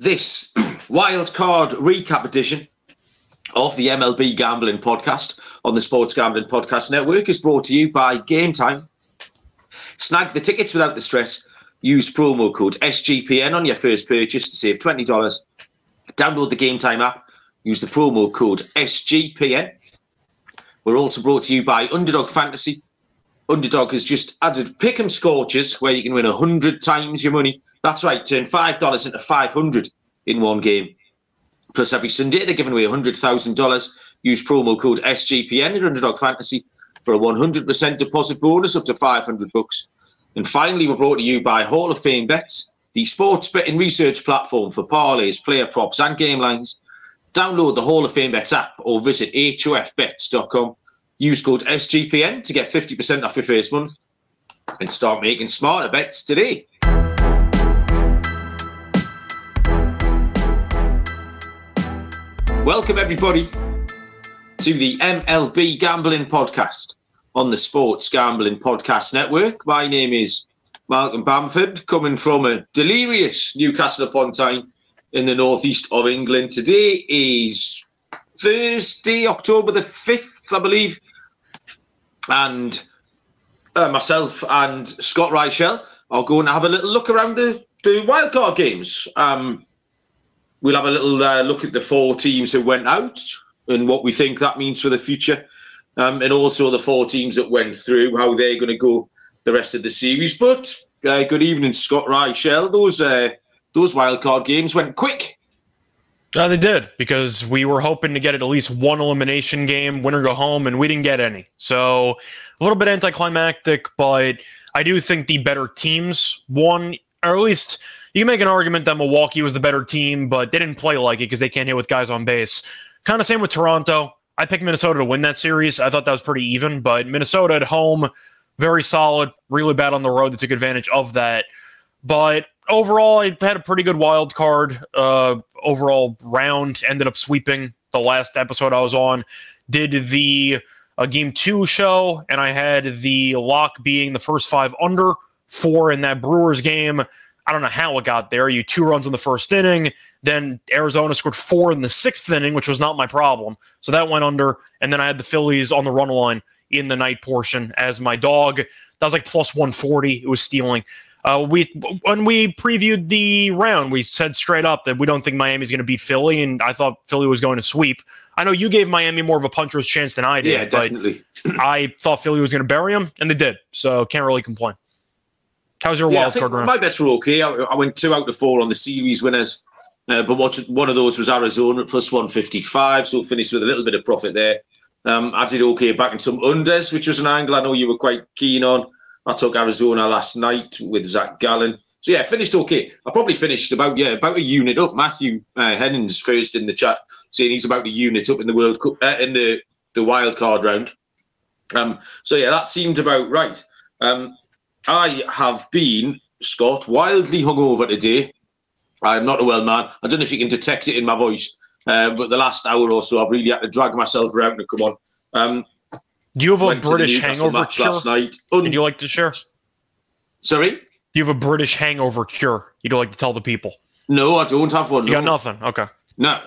This wild card recap edition of the MLB Gambling Podcast on the Sports Gambling Podcast Network is brought to you by Game Time. Snag the tickets without the stress. Use promo code SGPN on your first purchase to save $20. Download the Game Time app. Use the promo code SGPN. We're also brought to you by Underdog Fantasy. Underdog has just added Pick'em Scorchers, where you can win 100 times your money. That's right, turn $5 into 500 in one game. Plus, every Sunday, they're giving away $100,000. Use promo code SGPN at Underdog Fantasy for a 100% deposit bonus up to 500 bucks. And finally, we're brought to you by Hall of Fame Bets, the sports betting research platform for parlays, player props, and game lines. Download the Hall of Fame Bets app or visit hofbets.com Use code SGPN to get 50% off your first month and start making smarter bets today. Welcome, everybody, to the MLB Gambling Podcast on the Sports Gambling Podcast Network. My name is Malcolm Bamford, coming from a delirious Newcastle upon Tyne in the northeast of England. Today is Thursday, October the 5th, I believe, and uh, myself and Scott Reichel are going to have a little look around the, the wildcard games. Um, we'll have a little uh, look at the four teams who went out and what we think that means for the future, um, and also the four teams that went through, how they're going to go the rest of the series. But uh, good evening, Scott Reichel. Those uh, those wildcard games went quick. Uh, they did because we were hoping to get at least one elimination game, winner go home, and we didn't get any. So a little bit anticlimactic, but I do think the better teams won, or at least you can make an argument that Milwaukee was the better team, but they didn't play like it because they can't hit with guys on base. Kind of same with Toronto. I picked Minnesota to win that series. I thought that was pretty even, but Minnesota at home, very solid, really bad on the road. They took advantage of that. But overall, I had a pretty good wild card uh, overall round. Ended up sweeping the last episode I was on. Did the uh, game two show, and I had the lock being the first five under four in that Brewers game. I don't know how it got there. You two runs in the first inning, then Arizona scored four in the sixth inning, which was not my problem. So that went under, and then I had the Phillies on the run line in the night portion as my dog. That was like plus 140. It was stealing. Uh, we when we previewed the round, we said straight up that we don't think Miami's going to beat Philly, and I thought Philly was going to sweep. I know you gave Miami more of a puncher's chance than I did. Yeah, definitely. I thought Philly was going to bury them, and they did. So can't really complain. How's your yeah, wild card round? My bets were okay. I, I, went two out of four on the series winners, uh, but what, one of those was Arizona at plus one fifty five, so finished with a little bit of profit there. Um, I did okay back in some unders, which was an angle I know you were quite keen on. I took Arizona last night with Zach Gallen. So yeah, finished okay. I probably finished about yeah about a unit up. Matthew uh, Hennings first in the chat saying he's about a unit up in the World Cup uh, in the the wild card round. Um, so yeah, that seemed about right. Um, I have been Scott wildly hungover today. I'm not a well man. I don't know if you can detect it in my voice, uh, but the last hour or so, I've really had to drag myself around to come on. Um, do you have a British hangover cure? Last night. Un- and you like to share? Sorry? Do you have a British hangover cure you'd like to tell the people? No, I don't have one. You no. got nothing. Okay. No.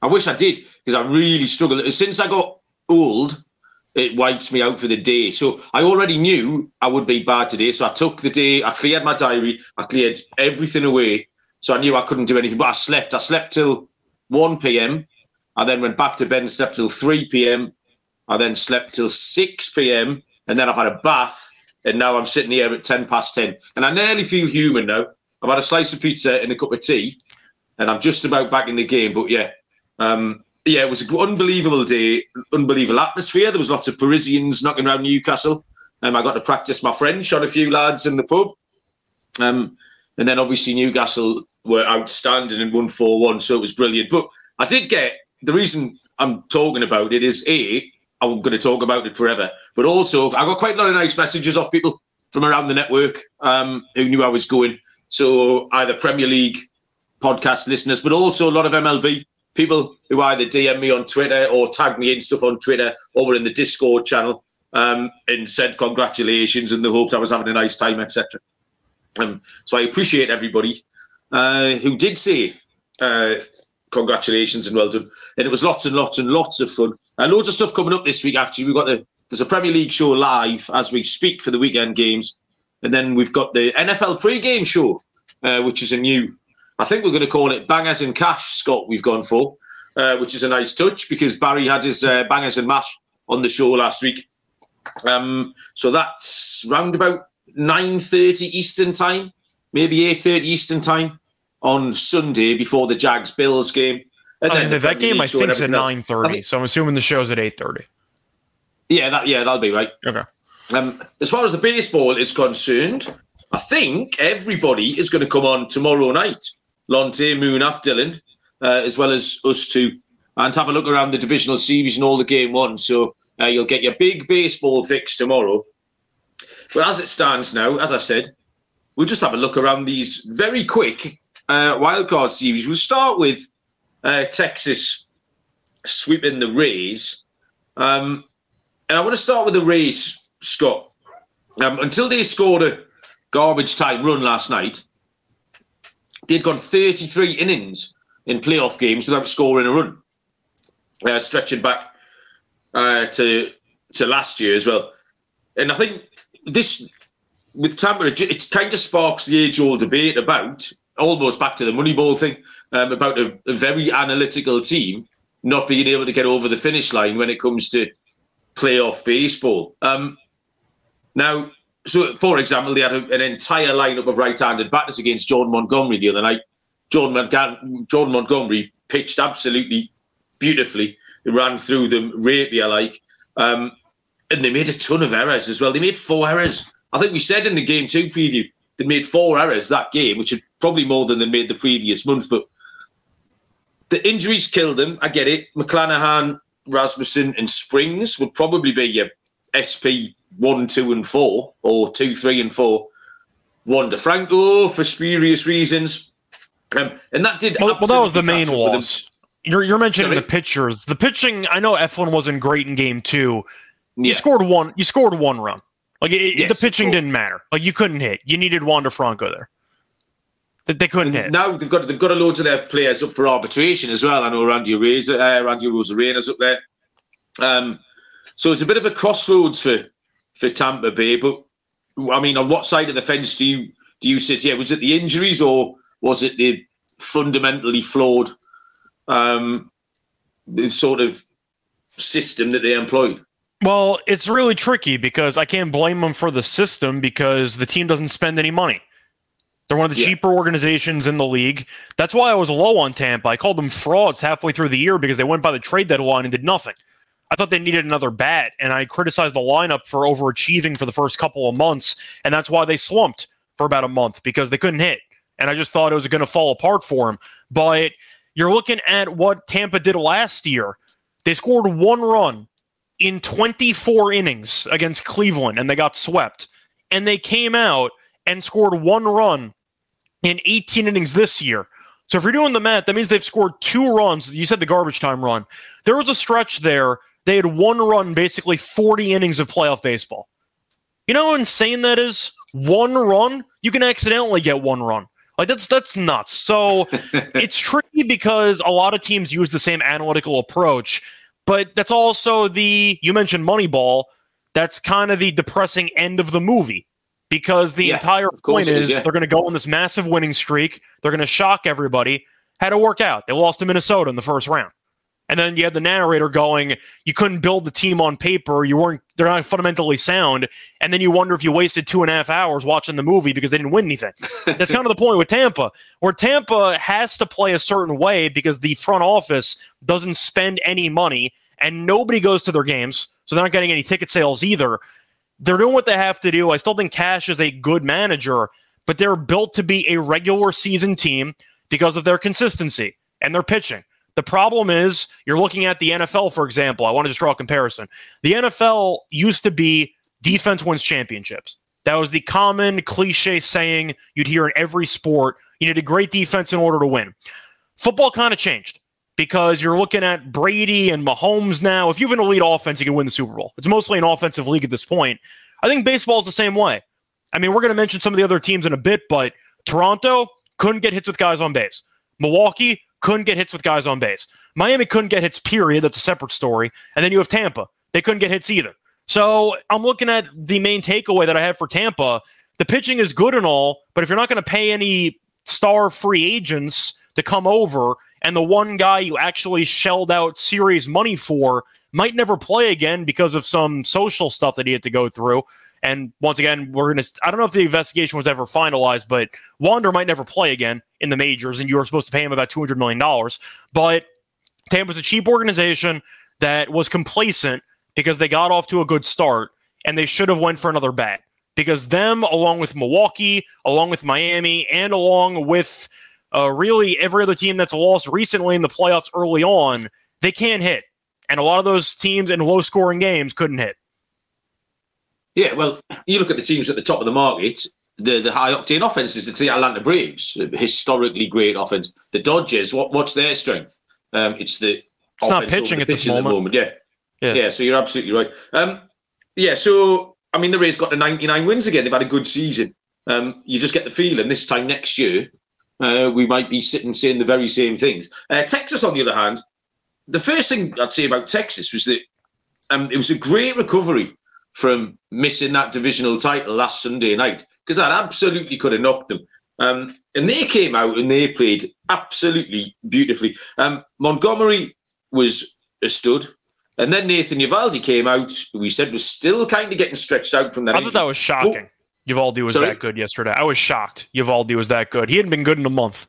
I wish I did because I really struggle. Since I got old, it wipes me out for the day. So I already knew I would be bad today. So I took the day, I cleared my diary, I cleared everything away. So I knew I couldn't do anything. But I slept. I slept till 1 p.m. I then went back to bed and slept till 3 p.m. I then slept till 6 p.m. and then I've had a bath and now I'm sitting here at 10 past 10. And I nearly feel human now. I've had a slice of pizza and a cup of tea and I'm just about back in the game. But yeah, um, yeah, it was an unbelievable day, unbelievable atmosphere. There was lots of Parisians knocking around Newcastle. Um, I got to practice my French on a few lads in the pub. Um, and then obviously Newcastle were outstanding and won 4 1. So it was brilliant. But I did get the reason I'm talking about it is A, I'm going to talk about it forever. But also, I got quite a lot of nice messages off people from around the network um, who knew I was going. So either Premier League podcast listeners, but also a lot of MLB people who either DM me on Twitter or tag me in stuff on Twitter or were in the Discord channel um, and said congratulations and they hoped I was having a nice time, etc. Um, so I appreciate everybody uh, who did say Uh, congratulations and well done. And it was lots and lots and lots of fun. And loads of stuff coming up this week. Actually, we've got the there's a Premier League show live as we speak for the weekend games, and then we've got the NFL pre-game show, uh, which is a new. I think we're going to call it Bangers and Cash. Scott, we've gone for, uh, which is a nice touch because Barry had his uh, Bangers and Mash on the show last week. Um, so that's round about nine thirty Eastern time, maybe eight thirty Eastern time on Sunday before the Jags Bills game. And uh, that game I think is at nine thirty, so I'm assuming the show's at eight thirty. Yeah, that yeah, that'll be right. Okay. Um, as far as the baseball is concerned, I think everybody is going to come on tomorrow night. Lonte, Munaf, Dylan, uh, as well as us two, and have a look around the divisional series and all the game one. So uh, you'll get your big baseball fix tomorrow. But as it stands now, as I said, we'll just have a look around these very quick uh, wildcard series. We'll start with uh, Texas sweeping the Rays. Um, and I want to start with the Rays, Scott. Um, until they scored a garbage time run last night, they'd gone 33 innings in playoff games without scoring a run, uh, stretching back uh, to to last year as well. And I think this with Tampa, it kind of sparks the age-old debate about almost back to the Moneyball thing um, about a, a, very analytical team not being able to get over the finish line when it comes to playoff baseball. Um, now, so for example, they had a, an entire lineup of right-handed batters against Jordan Montgomery the other night. Jordan, Mon- Jordan Montgomery pitched absolutely beautifully. Ran through them rapier like, um, and they made a ton of errors as well. They made four errors. I think we said in the game two preview they made four errors that game, which is probably more than they made the previous month. But the injuries killed them. I get it. McClanahan Rasmussen and Springs would probably be your SP one, two, and four, or two, three, and four. Wander Franco for spurious reasons, um, and that did. Well, well that was the main loss. You're, you're mentioning Sorry? the pitchers. The pitching. I know Eflin wasn't great in game two. You scored one. You scored one run. Like it, yes, the pitching didn't matter. Like you couldn't hit. You needed Wander Franco there. They couldn't hit. Now they've got they've got a load of their players up for arbitration as well. I know Randy Reza, uh, Randy Arozarena's up there. Um, so it's a bit of a crossroads for for Tampa Bay. But I mean, on what side of the fence do you do you sit here? Was it the injuries or was it the fundamentally flawed um, sort of system that they employed? Well, it's really tricky because I can't blame them for the system because the team doesn't spend any money. They're one of the yeah. cheaper organizations in the league. That's why I was low on Tampa. I called them frauds halfway through the year because they went by the trade deadline and did nothing. I thought they needed another bat, and I criticized the lineup for overachieving for the first couple of months, and that's why they slumped for about a month because they couldn't hit. And I just thought it was going to fall apart for them. But you're looking at what Tampa did last year. They scored one run in 24 innings against Cleveland, and they got swept. And they came out and scored one run in 18 innings this year. So if you're doing the math, that means they've scored two runs. You said the garbage time run. There was a stretch there. They had one run, basically 40 innings of playoff baseball. You know how insane that is? One run, you can accidentally get one run. Like that's that's nuts. So it's tricky because a lot of teams use the same analytical approach, but that's also the you mentioned Moneyball. That's kind of the depressing end of the movie because the yeah, entire point is, is yeah. they're going to go on this massive winning streak. They're going to shock everybody. Had to work out. They lost to Minnesota in the first round. And then you had the narrator going, you couldn't build the team on paper. You weren't, they're not fundamentally sound. And then you wonder if you wasted two and a half hours watching the movie because they didn't win anything. That's kind of the point with Tampa, where Tampa has to play a certain way because the front office doesn't spend any money and nobody goes to their games. So they're not getting any ticket sales either. They're doing what they have to do. I still think Cash is a good manager, but they're built to be a regular season team because of their consistency and their pitching. The problem is you're looking at the NFL, for example. I want to just draw a comparison. The NFL used to be defense wins championships. That was the common cliche saying you'd hear in every sport. You need a great defense in order to win. Football kind of changed because you're looking at Brady and Mahomes now. If you have an elite offense, you can win the Super Bowl. It's mostly an offensive league at this point. I think baseball is the same way. I mean, we're going to mention some of the other teams in a bit, but Toronto couldn't get hits with guys on base. Milwaukee couldn't get hits with guys on base. Miami couldn't get hits, period. That's a separate story. And then you have Tampa. They couldn't get hits either. So I'm looking at the main takeaway that I have for Tampa. The pitching is good and all, but if you're not going to pay any star free agents to come over, and the one guy you actually shelled out series money for might never play again because of some social stuff that he had to go through. And once again, we're going to, I don't know if the investigation was ever finalized, but Wander might never play again in the majors, and you were supposed to pay him about $200 million. But Tampa's a cheap organization that was complacent because they got off to a good start, and they should have went for another bat. Because them, along with Milwaukee, along with Miami, and along with uh, really every other team that's lost recently in the playoffs early on, they can't hit. And a lot of those teams in low scoring games couldn't hit. Yeah, well, you look at the teams at the top of the market, the, the high octane offenses. It's the Atlanta Braves, historically great offense. The Dodgers, what what's their strength? Um, it's the it's not pitching, the at, pitching moment. moment. Yeah. yeah, yeah. So you're absolutely right. Um, yeah. So I mean, the Rays got to 99 wins again. They've had a good season. Um, you just get the feeling this time next year uh, we might be sitting saying the very same things. Uh, Texas, on the other hand, the first thing I'd say about Texas was that um, it was a great recovery from missing that divisional title last Sunday night because that absolutely could have knocked them. Um, and they came out and they played absolutely beautifully. Um, Montgomery was a stud. And then Nathan Eovaldi came out, who we said was still kind of getting stretched out from that. I thought that was shocking. Eovaldi was Sorry? that good yesterday. I was shocked. Eovaldi was that good. He hadn't been good in a month.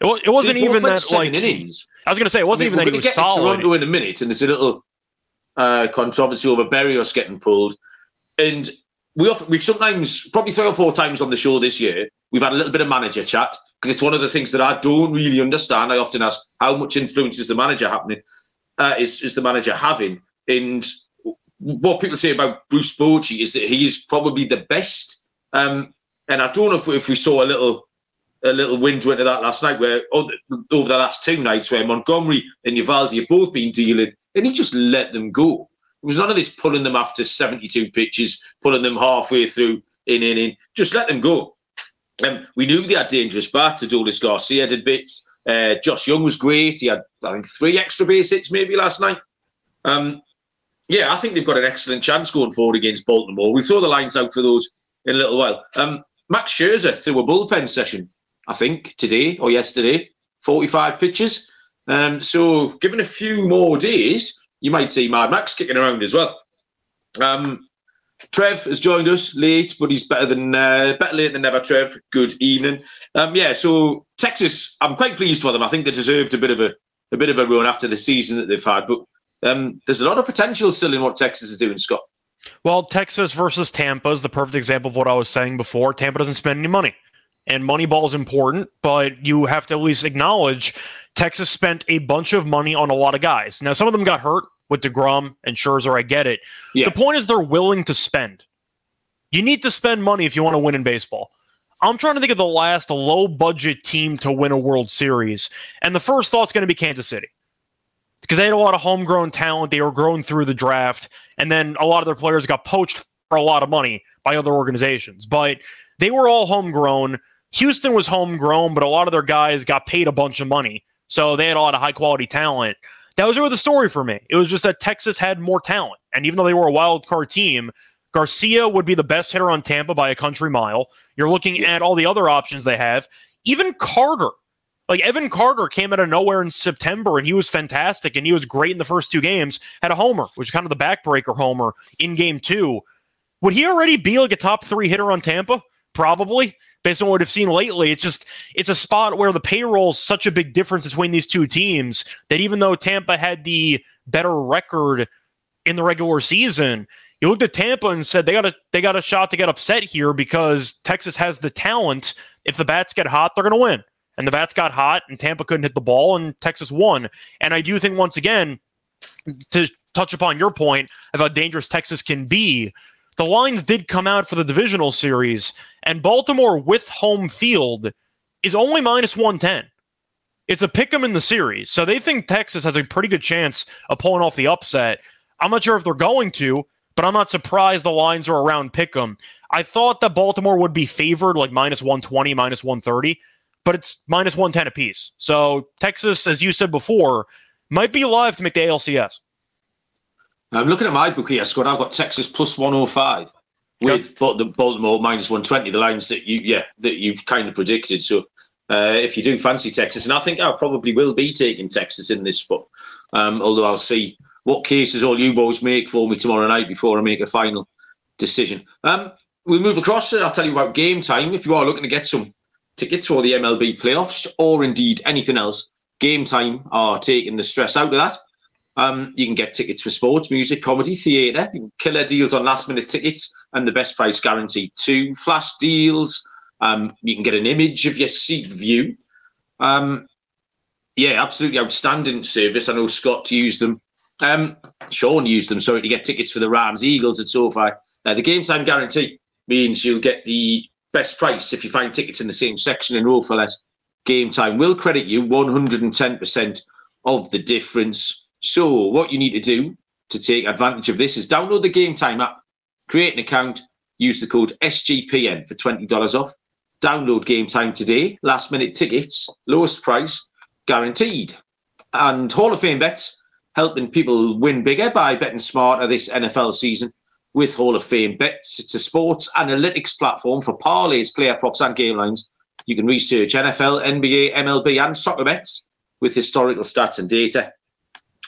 It, it wasn't even that like innings. I was going to say it wasn't I mean, even that he was get solid. Toronto in a minute, and there's a little uh, controversy over Berrios getting pulled, and we often, we've sometimes probably three or four times on the show this year we've had a little bit of manager chat because it's one of the things that I don't really understand. I often ask how much influence is the manager happening, uh, is is the manager having, and what people say about Bruce Bochy is that he is probably the best. Um, and I don't know if, if we saw a little a little window into that last night, where over the last two nights, where Montgomery and Eovaldi have both been dealing, and he just let them go. It was none of this pulling them after 72 pitches, pulling them halfway through in in in. Just let them go. Um, we knew they had dangerous bats. Adolis Garcia did bits. Uh, Josh Jung was great. He had, I think, three extra base hits maybe last night. Um, yeah, I think they've got an excellent chance going forward against Baltimore. We throw the lines out for those in a little while. Um, Max Scherzer threw a bullpen session, I think, today or yesterday, 45 pitches. Um, so, given a few more days, you might see Mad Max kicking around as well. Um, Trev has joined us late, but he's better than uh, better late than never. Trev, good evening. Um, yeah, so Texas, I'm quite pleased for them. I think they deserved a bit of a a bit of a run after the season that they've had, but um, there's a lot of potential still in what Texas is doing, Scott. Well, Texas versus Tampa is the perfect example of what I was saying before. Tampa doesn't spend any money, and Moneyball is important, but you have to at least acknowledge Texas spent a bunch of money on a lot of guys. Now, some of them got hurt with DeGrom and Scherzer. I get it. Yeah. The point is they're willing to spend. You need to spend money if you want to win in baseball. I'm trying to think of the last low budget team to win a World Series, and the first thought's going to be Kansas City because they had a lot of homegrown talent. They were growing through the draft, and then a lot of their players got poached for a lot of money by other organizations. But they were all homegrown. Houston was homegrown, but a lot of their guys got paid a bunch of money, so they had a lot of high quality talent. That was really the story for me. It was just that Texas had more talent, and even though they were a wild card team, Garcia would be the best hitter on Tampa by a country mile. You're looking at all the other options they have. Even Carter like Evan Carter came out of nowhere in September and he was fantastic and he was great in the first two games. Had a homer, which is kind of the backbreaker homer in game two. Would he already be like a top three hitter on Tampa? Probably, based on what I've seen lately. It's just it's a spot where the payroll is such a big difference between these two teams that even though Tampa had the better record in the regular season, you looked at Tampa and said they got a they got a shot to get upset here because Texas has the talent. If the bats get hot, they're going to win and the bats got hot and Tampa couldn't hit the ball and Texas won. And I do think once again, to touch upon your point of how dangerous Texas can be, the lines did come out for the divisional series, and Baltimore with home field is only minus 110. It's a pick 'em in the series. So they think Texas has a pretty good chance of pulling off the upset. I'm not sure if they're going to, but I'm not surprised the lines are around pick 'em. I thought that Baltimore would be favored like minus 120, minus 130. But it's minus 110 apiece. So Texas, as you said before, might be alive to make the ALCS. I'm looking at my book here, Scott. I've got Texas plus 105 with but the Baltimore minus 120, the lines that you, yeah, that you've kind of predicted. So uh, if you do fancy Texas, and I think I probably will be taking Texas in this spot, um, although I'll see what cases all you boys make for me tomorrow night before I make a final decision. Um, we'll move across. I'll tell you about game time. If you are looking to get some tickets for the MLB playoffs or indeed anything else, game time are taking the stress out of that. Um, you can get tickets for sports, music, comedy, theatre, killer deals on last minute tickets, and the best price guaranteed too. Flash deals. Um, you can get an image of your seat view. Um, yeah, absolutely outstanding service. I know Scott used them. Um, Sean used them, sorry, to get tickets for the Rams, Eagles, and so far. Uh, the game time guarantee means you'll get the best price if you find tickets in the same section and row for less. Game time we'll credit you 110% of the difference. So, what you need to do to take advantage of this is download the Game Time app, create an account, use the code SGPN for $20 off. Download Game Time today. Last minute tickets, lowest price, guaranteed. And Hall of Fame bets, helping people win bigger by betting smarter this NFL season with Hall of Fame bets. It's a sports analytics platform for parlays, player props, and game lines. You can research NFL, NBA, MLB, and soccer bets with historical stats and data.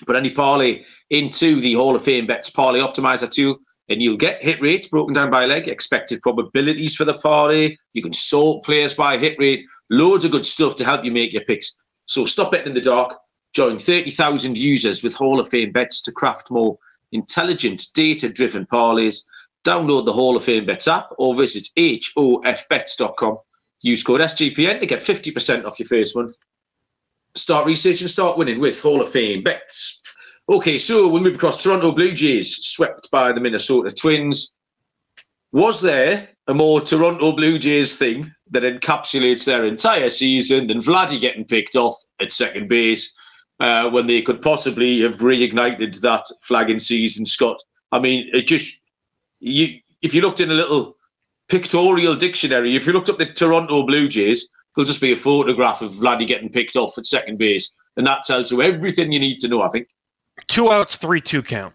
Put any parlay into the Hall of Fame bets parlay optimizer tool, and you'll get hit rates broken down by leg, expected probabilities for the parlay. You can sort players by hit rate, loads of good stuff to help you make your picks. So stop betting in the dark. Join 30,000 users with Hall of Fame bets to craft more intelligent, data driven parlays. Download the Hall of Fame Bets app or visit hofbets.com. Use code SGPN to get 50% off your first month. Start researching, start winning with Hall of Fame Bets. Okay, so we'll move across. Toronto Blue Jays swept by the Minnesota Twins. Was there a more Toronto Blue Jays thing that encapsulates their entire season than Vladdy getting picked off at second base uh, when they could possibly have reignited that flagging season, Scott. I mean, it just you if you looked in a little pictorial dictionary, if you looked up the Toronto Blue Jays, there'll just be a photograph of Vladdy getting picked off at second base, and that tells you everything you need to know. I think two outs, three two count,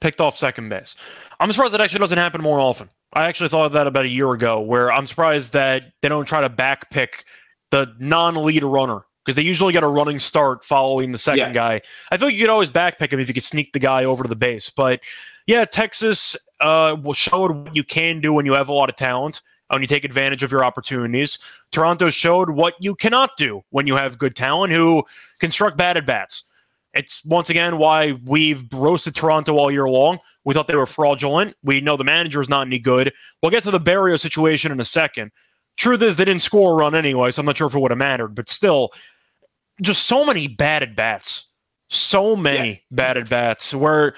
picked off second base. I'm surprised that actually doesn't happen more often. I actually thought of that about a year ago, where I'm surprised that they don't try to back pick the non-lead runner because they usually get a running start following the second yeah. guy. I feel like you could always backpick him if you could sneak the guy over to the base. But yeah, Texas uh, showed what you can do when you have a lot of talent when you take advantage of your opportunities. Toronto showed what you cannot do when you have good talent who construct bad at bats. It's once again why we've roasted Toronto all year long. We thought they were fraudulent. We know the manager is not any good. We'll get to the Barrio situation in a second. Truth is, they didn't score a run anyway, so I'm not sure if it would have mattered. But still, just so many at bats, so many yeah. at bats. Where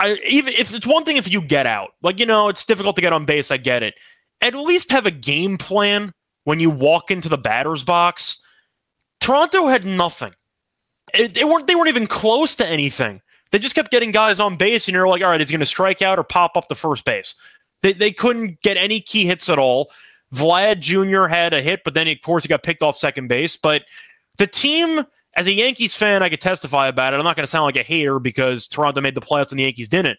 I even if it's one thing if you get out, like you know, it's difficult to get on base. I get it. At least have a game plan when you walk into the batter's box. Toronto had nothing. It, they weren't. They weren't even close to anything. They just kept getting guys on base, and you're like, all right, is he going to strike out or pop up the first base? They, they couldn't get any key hits at all. Vlad Jr. had a hit, but then of course he got picked off second base. But the team, as a Yankees fan, I could testify about it. I'm not going to sound like a hater because Toronto made the playoffs and the Yankees didn't.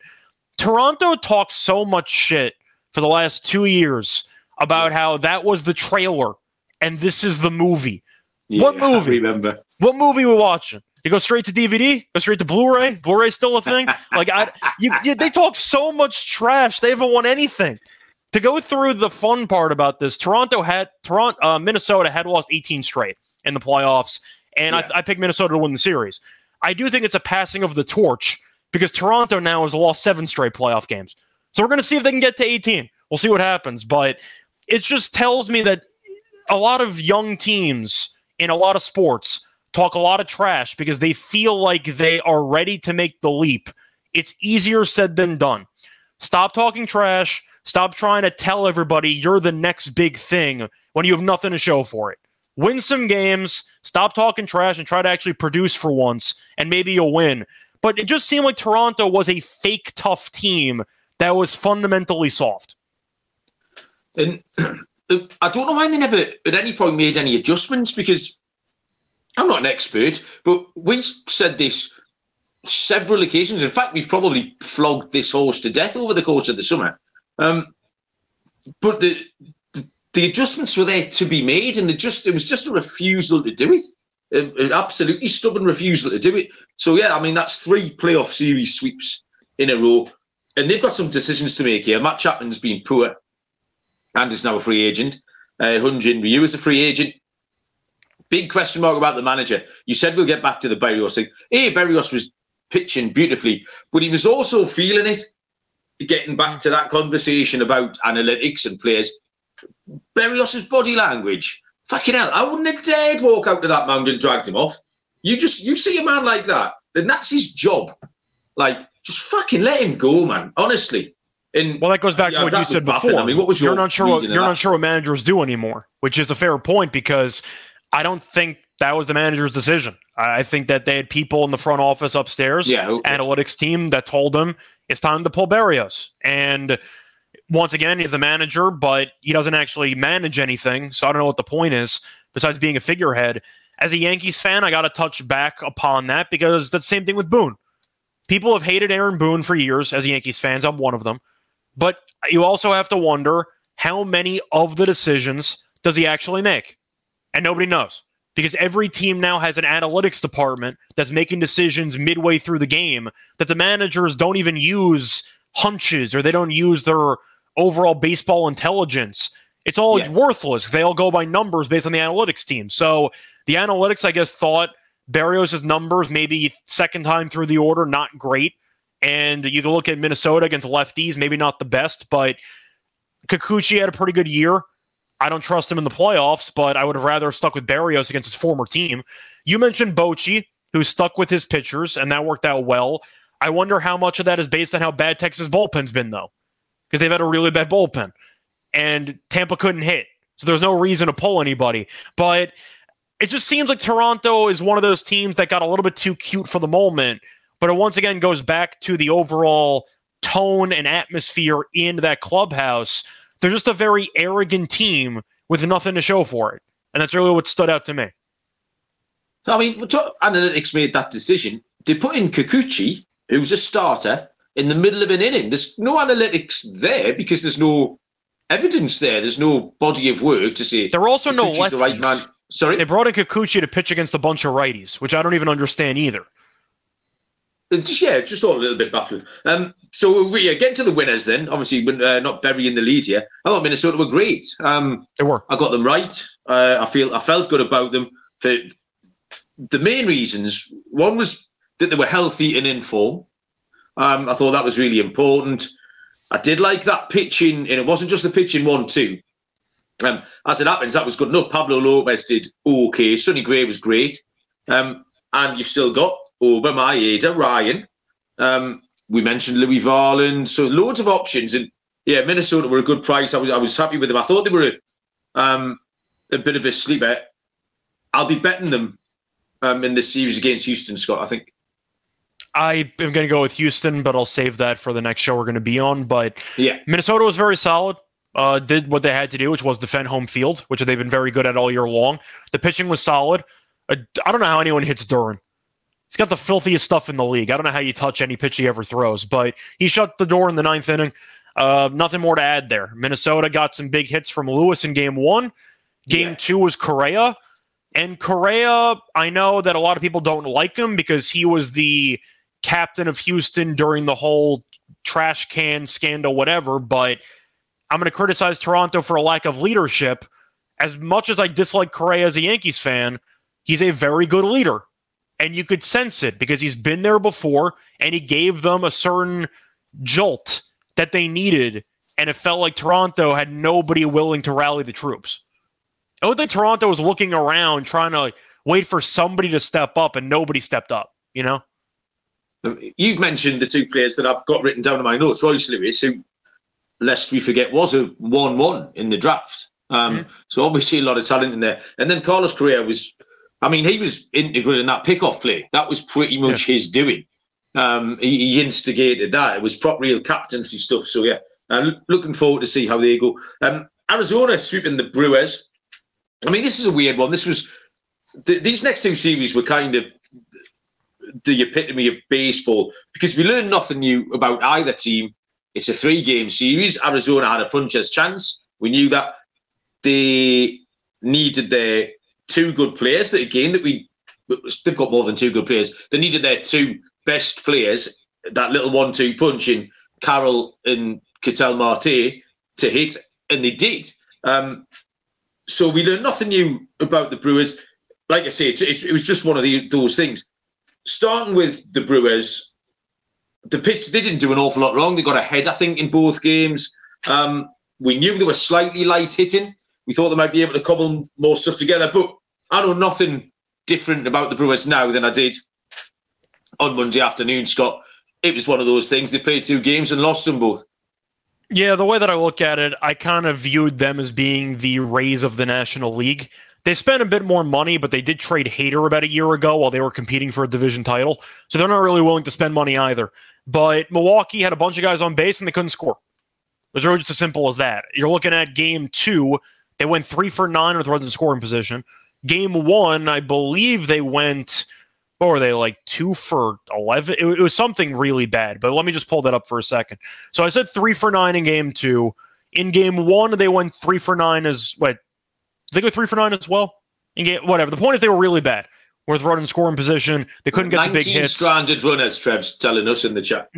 Toronto talked so much shit for the last two years about how that was the trailer and this is the movie. Yeah, what movie? I remember. What movie we watching? You goes straight to DVD? goes straight to Blu-ray? Blu-ray still a thing? like I, you, you, they talk so much trash. They haven't won anything. To go through the fun part about this, Toronto had Toronto, uh, Minnesota had lost 18 straight in the playoffs, and yeah. I, I picked Minnesota to win the series. I do think it's a passing of the torch because Toronto now has lost seven straight playoff games. So we're going to see if they can get to 18. We'll see what happens, but it just tells me that a lot of young teams in a lot of sports talk a lot of trash because they feel like they are ready to make the leap. It's easier said than done. Stop talking trash. Stop trying to tell everybody you're the next big thing when you have nothing to show for it win some games, stop talking trash, and try to actually produce for once, and maybe you'll win. But it just seemed like Toronto was a fake tough team that was fundamentally soft. And I don't know why they never at any point made any adjustments because I'm not an expert, but we said this several occasions. In fact, we've probably flogged this horse to death over the course of the summer. Um, but the, the, the adjustments were there to be made, and just it was just a refusal to do it. An absolutely stubborn refusal to do it. So yeah, I mean that's three playoff series sweeps in a row, and they've got some decisions to make here. Matt Chapman's been poor, and is now a free agent. Uh, Hyun-Jin Ryu is a free agent. Big question mark about the manager. You said we'll get back to the Berrios thing. Hey, Berrios was pitching beautifully, but he was also feeling it. Getting back to that conversation about analytics and players, Berrios's body language. Fucking hell, I wouldn't have dared walk out to that mound and dragged him off. You just you see a man like that, then that's his job. Like, just fucking let him go, man. Honestly. And well, that goes back yeah, to what you said before. I mean, what was your you're not sure what you're not sure what managers do anymore, which is a fair point because I don't think that was the manager's decision. I think that they had people in the front office upstairs, yeah, okay. analytics team that told them it's time to pull Berrios. And once again, he's the manager, but he doesn't actually manage anything. So I don't know what the point is besides being a figurehead. As a Yankees fan, I got to touch back upon that because that's the same thing with Boone. People have hated Aaron Boone for years as Yankees fans. I'm one of them. But you also have to wonder how many of the decisions does he actually make? And nobody knows because every team now has an analytics department that's making decisions midway through the game that the managers don't even use hunches or they don't use their overall baseball intelligence. It's all yeah. worthless. They all go by numbers based on the analytics team. So the analytics, I guess, thought Berrios' numbers maybe second time through the order, not great. And you can look at Minnesota against lefties, maybe not the best, but Kikuchi had a pretty good year. I don't trust him in the playoffs, but I would have rather stuck with Berrios against his former team. You mentioned Bochy, who stuck with his pitchers, and that worked out well. I wonder how much of that is based on how bad Texas bullpen's been, though, because they've had a really bad bullpen, and Tampa couldn't hit, so there's no reason to pull anybody. But it just seems like Toronto is one of those teams that got a little bit too cute for the moment, but it once again goes back to the overall tone and atmosphere in that clubhouse they're just a very arrogant team with nothing to show for it. And that's really what stood out to me. I mean, analytics made that decision. They put in Kikuchi, who's a starter, in the middle of an inning. There's no analytics there because there's no evidence there. There's no body of work to say. There are also Kikuchi's no lefties. The right man. Sorry, they brought in Kikuchi to pitch against a bunch of righties, which I don't even understand either just yeah, just all a little bit baffled. Um, so we yeah, get to the winners then. Obviously, uh, not burying the lead here. I thought Minnesota were great. Um, they were. I got them right. Uh, I feel I felt good about them for the main reasons. One was that they were healthy and in form. Um, I thought that was really important. I did like that pitching, and it wasn't just the pitching one two. Um, as it happens, that was good enough. Pablo Lopez did okay. Sonny Gray was great. Um, and you've still got Ober, Maeda, Ryan. Um, we mentioned Louis Varland, so loads of options. And yeah, Minnesota were a good price. I was I was happy with them. I thought they were a, um, a bit of a sleeper. I'll be betting them um, in this series against Houston, Scott. I think. I am going to go with Houston, but I'll save that for the next show we're going to be on. But yeah, Minnesota was very solid. Uh, did what they had to do, which was defend home field, which they've been very good at all year long. The pitching was solid. Uh, I don't know how anyone hits Duran. He's got the filthiest stuff in the league. I don't know how you touch any pitch he ever throws, but he shut the door in the ninth inning. Uh, nothing more to add there. Minnesota got some big hits from Lewis in game one. Game yeah. two was Correa. And Correa, I know that a lot of people don't like him because he was the captain of Houston during the whole trash can scandal, whatever. But I'm going to criticize Toronto for a lack of leadership. As much as I dislike Correa as a Yankees fan, he's a very good leader. And you could sense it because he's been there before and he gave them a certain jolt that they needed. And it felt like Toronto had nobody willing to rally the troops. I looked like Toronto was looking around trying to wait for somebody to step up and nobody stepped up, you know? You've mentioned the two players that I've got written down in my notes. Royce Lewis, who, lest we forget, was a 1 1 in the draft. Um, mm-hmm. So obviously a lot of talent in there. And then Carlos Correa was I mean, he was integral in that pickoff play. That was pretty much yeah. his doing. Um, he, he, instigated that. It was proper real captaincy stuff. So yeah, uh, looking forward to see how they go. Um, Arizona sweeping the Brewers. I mean, this is a weird one. This was th- these next two series were kind of the epitome of baseball because we learned nothing new about either team. It's a three-game series. Arizona had a puncher's chance. We knew that they needed their two good players. That again, that we they've got more than two good players. They needed their two best players. That little one-two punch in Carroll and Ketel Marte to hit, and they did. Um, so we learned nothing new about the Brewers. Like I say, it, it, it was just one of the, those things. Starting with the Brewers, the pitch they didn't do an awful lot wrong. They got ahead, I think, in both games. Um, we knew they were slightly light hitting. We thought they might be able to cobble more stuff together, but I know nothing different about the Brewers now than I did on Monday afternoon, Scott. It was one of those things. They played two games and lost them both. Yeah, the way that I look at it, I kind of viewed them as being the Rays of the National League. They spent a bit more money, but they did trade Hader about a year ago while they were competing for a division title. So they're not really willing to spend money either. But Milwaukee had a bunch of guys on base and they couldn't score. It was really just as simple as that. You're looking at game two, they went three for nine with runners in scoring position. Game one, I believe they went what were they like two for 11 it, it, was something really bad but let me just pull that up for a second. So i said three for nine in game two. In game one they went three for nine as what they go three for nine as well? In game whatever. The point is they were really bad. With running scoring position. They couldn't get the big hits. stranded runners trev's telling us in the chat.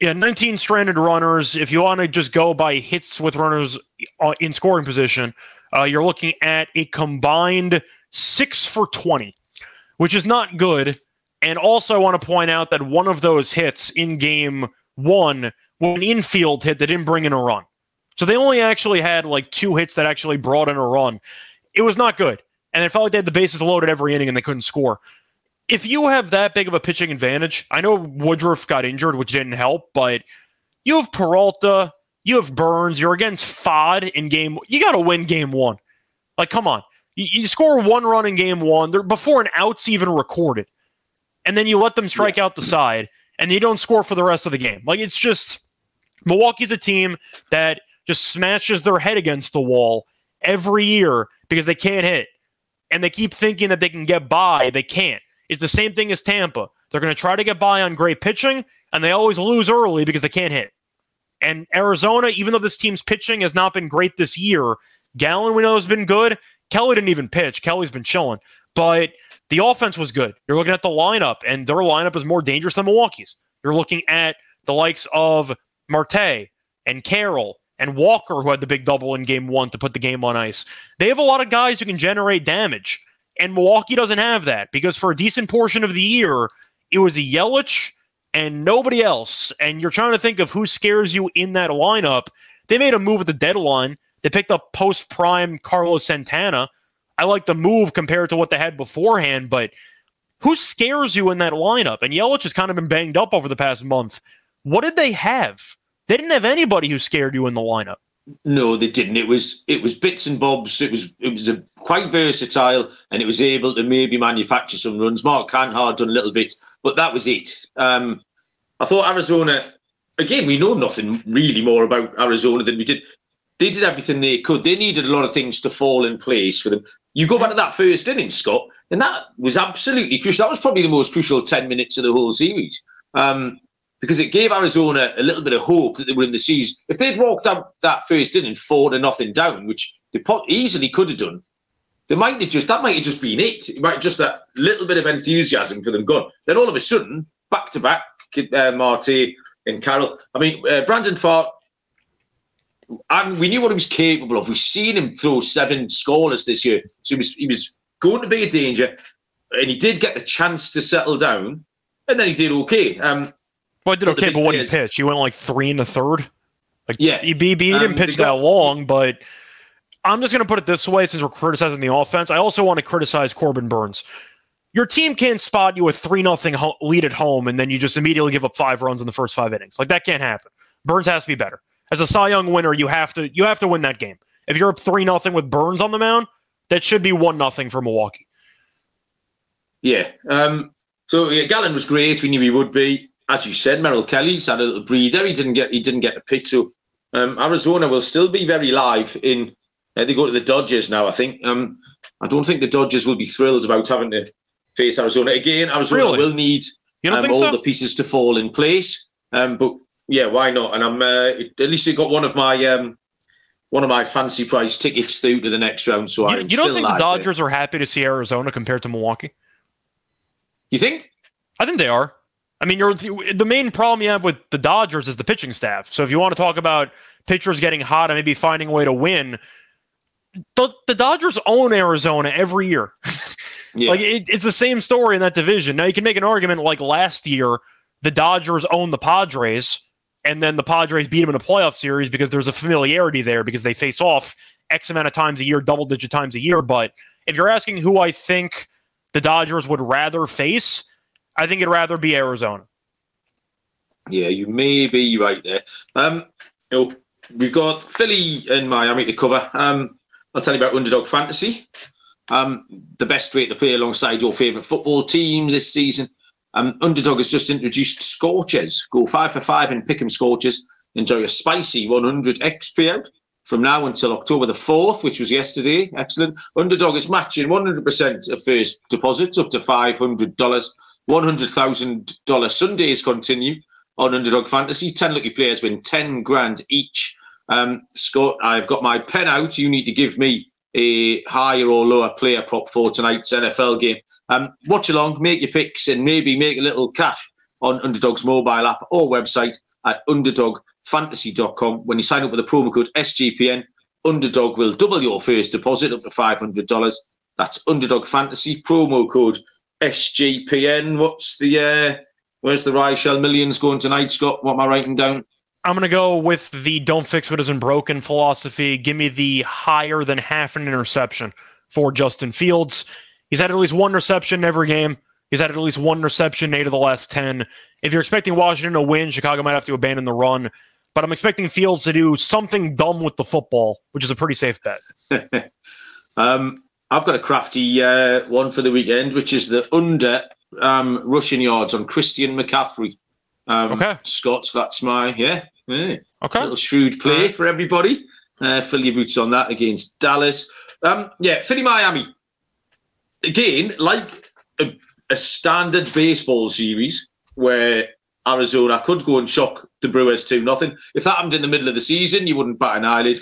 Yeah 19 stranded runners. If you want to just go by hits with runners uh, in scoring position uh, you're looking at a combined six for 20 which is not good. And also, I want to point out that one of those hits in game one was an infield hit that didn't bring in a run. So they only actually had like two hits that actually brought in a run. It was not good. And it felt like they had the bases loaded every inning and they couldn't score. If you have that big of a pitching advantage, I know Woodruff got injured, which didn't help, but you have Peralta, you have Burnes, you're against Pfaadt in game. You got to win game one. Like, come on. You, you score one run in game one before an out's even recorded, and then you let them strike yeah. out the side, and you don't score for the rest of the game. Like it's just Milwaukee's a team that just smashes their head against the wall every year because they can't hit, and they keep thinking that they can get by. They can't. It's the same thing as Tampa. They're going to try to get by on great pitching, and they always lose early because they can't hit. And Arizona, even though this team's pitching has not been great this year, Gallen we know has been good. Kelly didn't even pitch. Kelly's been chilling, but the offense was good. You're looking at the lineup, and their lineup is more dangerous than Milwaukee's. You're looking at the likes of Marte and Carroll and Walker, who had the big double in game one to put the game on ice. They have a lot of guys who can generate damage, and Milwaukee doesn't have that because for a decent portion of the year, it was a Yelich and nobody else. And you're trying to think of who scares you in that lineup. They made a move at the deadline they picked up post prime Carlos Santana. I like the move compared to what they had beforehand, but who scares you in that lineup? And Yelich has kind of been banged up over the past month. What did they have? They didn't have anybody who scared you in the lineup. No, they didn't. It was it was bits and bobs. It was it was a quite versatile, and it was able to maybe manufacture some runs. Mark Canha done a little bit, but that was it. Um, I thought Arizona. Again, we know nothing really more about Arizona than we did they did everything they could. They needed a lot of things to fall in place for them. You go back to that first inning, Scott, and that was absolutely crucial. That was probably the most crucial 10 minutes of the whole series um, because it gave Arizona a little bit of hope that they were in the series. If they'd walked out that first inning four to nothing down, which they easily could have done, they might have just that might have just been it. It might just that little bit of enthusiasm for them gone. Then all of a sudden, back to back, uh, Marte and Carroll. I mean, uh, Brandon Pfaadt and we knew what he was capable of. We've seen him throw seven scoreless this year, so he was he was going to be a danger, and he did get the chance to settle down, and then he did okay. Um, well, he did okay, but what did he pitched, he went like three in the third. Like, yeah, he, he, he didn't um, pitch got, that long, but I'm just going to put it this way: since we're criticizing the offense, I also want to criticize Corbin Burnes. Your team can't spot you a three nothing lead at home, and then you just immediately give up five runs in the first five innings. Like that can't happen. Burnes has to be better as a Cy Young winner, you have to you have to win that game. If you're up three nothing with Burnes on the mound, that should be one nothing for Milwaukee. Yeah. Um, so yeah, Gallen was great. We knew he would be. As you said, Merrill Kelly's had a little breather. He didn't get he didn't get a pitch. So um, Arizona will still be very live in Uh, they go to the Dodgers now. I think. Um, I don't think the Dodgers will be thrilled about having to face Arizona again. Arizona Really? will need um, all so? the pieces to fall in place. Um, but yeah, why not? And I'm uh, at least I got one of my um, one of my fancy price tickets through to the next round. So you, I'm you don't think the. Dodgers are happy to see Arizona compared to Milwaukee? You think? I think they are. I mean, you're the main problem you have with the Dodgers is the pitching staff. So if you want to talk about pitchers getting hot and maybe finding a way to win, the, the Dodgers own Arizona every year. Yeah. Like it, it's the same story in that division. Now you can make an argument like last year, the Dodgers own the Padres, and then the Padres beat them in a playoff series because there's a familiarity there because they face off X amount of times a year, double digit times a year. But if you're asking who I think the Dodgers would rather face, I think it'd rather be Arizona. Yeah, you may be right there. Um, you know, we've got Philly and Miami to cover. Um, I'll tell you about Underdog Fantasy. Um, the best way to play alongside your favourite football teams this season. Um, Underdog has just introduced Scorchers. Go five for five in Pick'em Scorchers. Enjoy a spicy 100x payout from now until October the 4th, which was yesterday. Excellent. Underdog is matching 100% of first deposits up to $500. $100,000 Sundays continue on Underdog Fantasy. 10 lucky players win 10 grand each. Um, Scott, I've got my pen out. You need to give me a higher or lower player prop for tonight's NFL game. Um, watch along, make your picks, and maybe make a little cash on Underdog's mobile app or website at underdogfantasy.com. When you sign up with the promo code SGPN, Underdog will double your first deposit up to $500. That's Underdog Fantasy, promo code SGPN. What's the, uh, where's the Reichel Millions going tonight, Scott? What am I writing down? I'm going to go with the don't fix what isn't broken philosophy. Give me the higher than half an interception for Justin Fields. He's had at least one reception every game. He's had at least one reception eight of the last 10. If you're expecting Washington to win, Chicago might have to abandon the run. But I'm expecting Fields to do something dumb with the football, which is a pretty safe bet. um, I've got a crafty uh, one for the weekend, which is the under um, rushing yards on Christian McCaffrey. Um, Okay. Scott, that's my, yeah, yeah. Okay. A little shrewd play for everybody. Uh, fill your boots on that against Dallas. Um, yeah, Philly Miami. Again, like a, a standard baseball series where Arizona could go and shock the Brewers 2 nothing. If that happened in the middle of the season, you wouldn't bat an eyelid.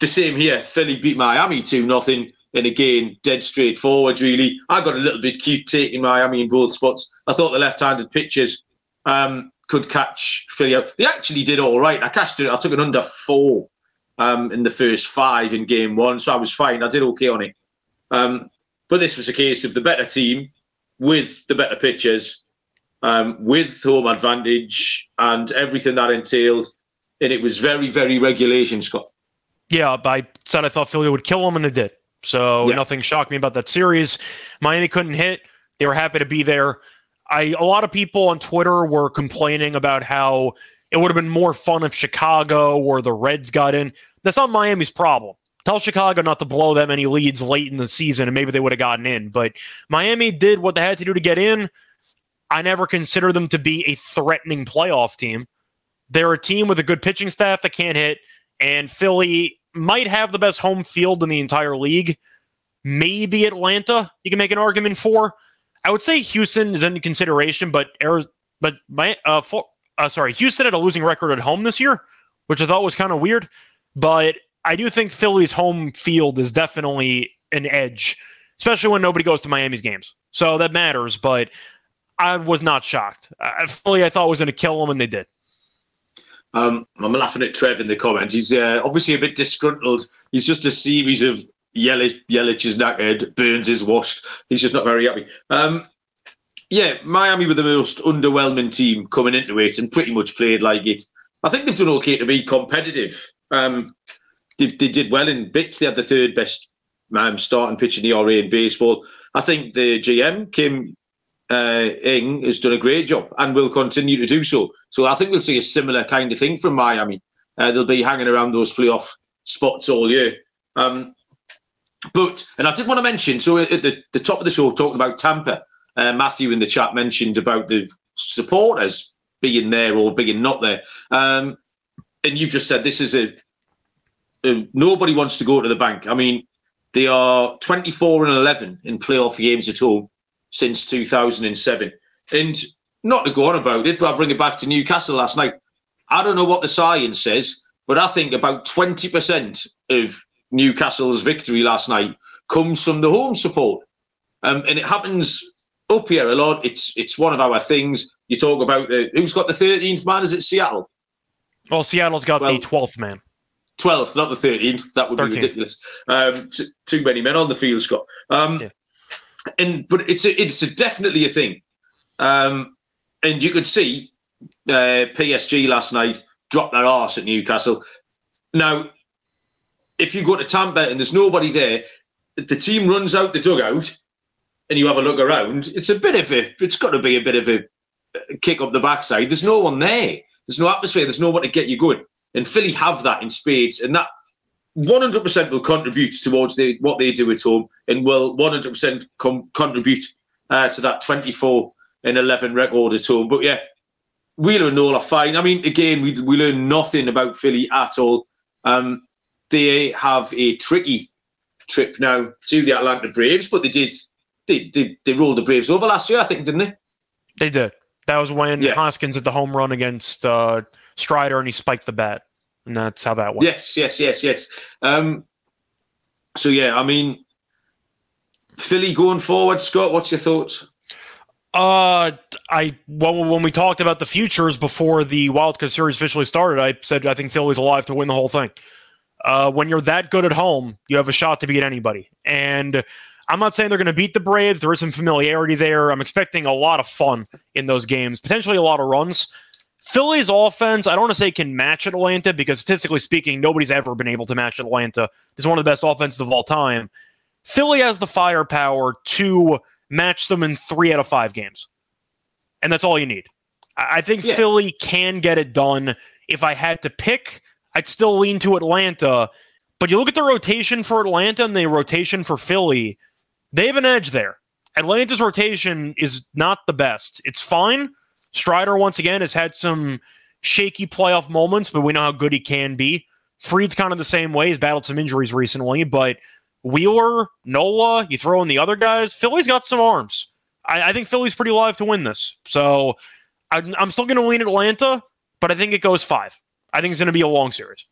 The same here. Philly beat Miami 2 nothing. And again, dead straightforward, really. I got a little bit cute taking Miami in both spots. I thought the left handed pitchers um, could catch Philly out. They actually did all right. I cashed it. I took an under four um, in the first five in game one, so I was fine. I did okay on it. Um, but this was a case of the better team with the better pitchers, um, with home advantage and everything that entailed. And it was very, very regulation, Scott. Yeah, I said I thought Philly would kill them, and they did. So Yeah. nothing shocked me about that series. Miami couldn't hit. They were happy to be there. I a lot of people on Twitter were complaining about how it would have been more fun if Chicago or the Reds got in. That's not Miami's problem. Tell Chicago not to blow that many leads late in the season, and maybe they would have gotten in. But Miami did what they had to do to get in. I never consider them to be a threatening playoff team. They're a team with a good pitching staff that can't hit, and Philly might have the best home field in the entire league. Maybe Atlanta, you can make an argument for. I would say Houston is in consideration, but Ari- but my uh, for, uh sorry, Houston had a losing record at home this year, which I thought was kind of weird. But I do think Philly's home field is definitely an edge, especially when nobody goes to Miami's games. So that matters. But I was not shocked. Uh, Philly, I thought was going to kill them, and they did. Um, I'm laughing at Trev in the comments. He's uh, obviously a bit disgruntled. He's just a series of Yelich, Yelich is knackered, Burnes is washed. He's just not very happy. Um, yeah, Miami were the most underwhelming team coming into it and pretty much played like it. I think they've done okay to be competitive. Um, they, they did well in bits. They had the third best um, starting pitch in the RA in baseball. I think the GM, Kim uh, Ng has done a great job and will continue to do so. So I think we'll see a similar kind of thing from Miami. Uh, they'll be hanging around those playoff spots all year. Um, but and I did want to mention. So at the, the top of the show, talked about Tampa. Uh, Matthew in the chat mentioned about the supporters being there or being not there. Um, and you've just said this is a uh, nobody wants to go to the bank. I mean, they are 24 and 11 in playoff games at home since 2007. And not to go on about it, but I'll bring it back to Newcastle last night. I don't know what the science says, but I think about 20% of Newcastle's victory last night comes from the home support. Um, and it happens up here a lot. It's it's one of our things. You talk about the who's got the 13th man? Is it Seattle? Well, Seattle's got 12th. the 12th man. 12th, not the 13th. That would 13th. be ridiculous. Um, t- too many men on the field, Scott. Um, yeah. And but it's a, it's a, definitely a thing. Um, and you could see uh, PSG last night drop their arse at Newcastle. Now, if you go to Tampa and there's nobody there, the team runs out the dugout and you have a look around, it's a bit of a, it's got to be a bit of a kick up the backside. There's no one there. There's no atmosphere. There's no one to get you going. And Philly have that in spades, and that 100% will contribute towards the, what they do at home, and will 100% com- contribute uh, to that 24 and 11 record at home. But yeah, Wheeler and Nola are fine. I mean, again, we we learn nothing about Philly at all. Um, they have a tricky trip now to the Atlanta Braves, but they did they, they, they rolled the Braves over last year, I think, didn't they? They did. That was when yeah. Hoskins hit the home run against uh, Strider and he spiked the bat. And that's how that went. Yes, yes, yes, yes. Um, so, yeah, I mean, Philly going forward, Scott, what's your thoughts? Uh, I well, when we talked about the futures before the Wildcard Series officially started, I said I think Philly's alive to win the whole thing. Uh, when you're that good at home, you have a shot to beat anybody. And I'm not saying they're going to beat the Braves. There is some familiarity there. I'm expecting a lot of fun in those games, potentially a lot of runs. Philly's offense, I don't want to say can match Atlanta because statistically speaking, nobody's ever been able to match Atlanta. It's one of the best offenses of all time. Philly has the firepower to match them in three out of five games. And that's all you need. I think yeah. Philly can get it done. If I had to pick, I'd still lean to Atlanta. But you look at the rotation for Atlanta and the rotation for Philly, they have an edge there. Atlanta's rotation is not the best. It's fine. Strider, once again, has had some shaky playoff moments, but we know how good he can be. Fried's kind of the same way. He's battled some injuries recently, but Wheeler, Nola, you throw in the other guys, Philly's got some arms. I, I think Philly's pretty live to win this. So I, I'm still going to lean Atlanta, but I think it goes five. I think it's going to be a long series.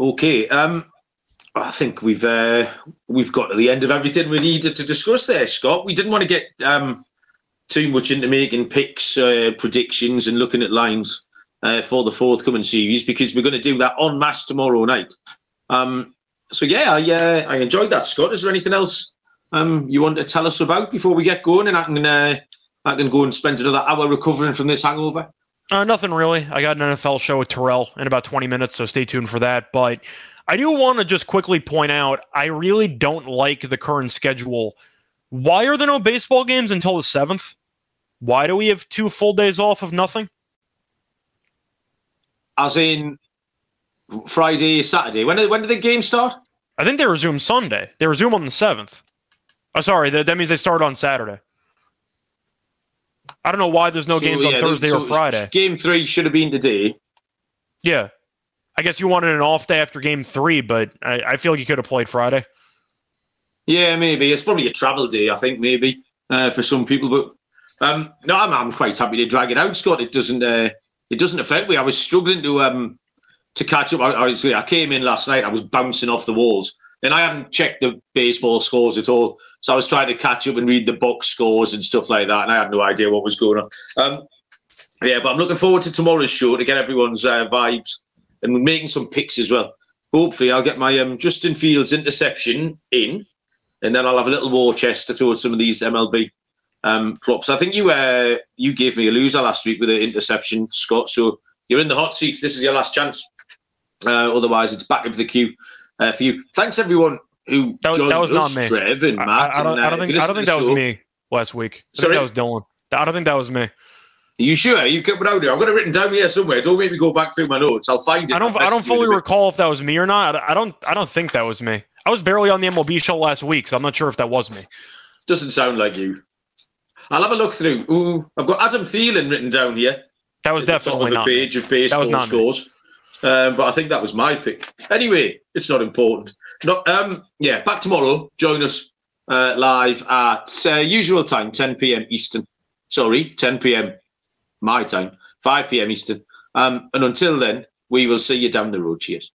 Okay. Um, I think we've uh, we've got to the end of everything we needed to discuss there, Scott. We didn't want to get um, too much into making picks, uh, predictions, and looking at lines uh, for the forthcoming series because we're going to do that on mass tomorrow night. Um, so yeah, I uh, I enjoyed that, Scott. Is there anything else um, you want to tell us about before we get going, and I can uh, I can go and spend another hour recovering from this hangover? Uh, nothing really. I got an NFL show with Terrell in about 20 minutes, so stay tuned for that. But I do want to just quickly point out I really don't like the current schedule. Why are there no baseball games until the 7th? Why do we have two full days off of nothing? As in Friday, Saturday. When did, when did the game start? I think they resume Sunday. They resume on the 7th. Oh, sorry. That, that means they start on Saturday. I don't know why there's no so, games on Thursday so or Friday. Game three should have been today. Yeah. I guess you wanted an off day after game three, but I, I feel like you could have played Friday. Yeah, maybe. It's probably a travel day, I think, maybe, uh, for some people. But um, no, I'm, I'm quite happy to drag it out, Scott. It doesn't uh, it doesn't affect me. I was struggling to um, to catch up. Obviously, I came in last night, I was bouncing off the walls. And I haven't checked the baseball scores at all. So I was trying to catch up and read the box scores and stuff like that. And I had no idea what was going on. Um, yeah, but I'm looking forward to tomorrow's show to get everyone's uh, vibes and making some picks as well. Hopefully, I'll get my um, Justin Fields interception in, and then I'll have a little war chest to throw at some of these MLB um, props. I think you uh, you gave me a loser last week with an interception, Scott. So you're in the hot seat. This is your last chance. Uh, otherwise, it's back of the queue uh, for you. Thanks everyone who that was, joined that was us, not me. Trev and Matt. I, I, don't, and, I don't think, I don't think that show. was me last week. I Sorry? that was Dylan. I don't think that was me. Are you sure? You coming out here? I've got it written down here somewhere. Don't make me go back through my notes. I'll find it. I don't. I don't fully recall if that was me or not. I don't. I don't think that was me. I was barely on the MLB show last week, so I'm not sure if that was me. Doesn't sound like you. I'll have a look through. Ooh, I've got Adam Thielen written down here. That was definitely not page me. of baseball that was not scores. Me. Um, but I think that was my pick. Anyway, it's not important. No, um, yeah, back tomorrow. Join us uh, live at uh, usual time, 10 p.m. Eastern. Sorry, 10 p.m. my time, 5 p.m. Eastern. Um, and until then, we will see you down the road. Cheers.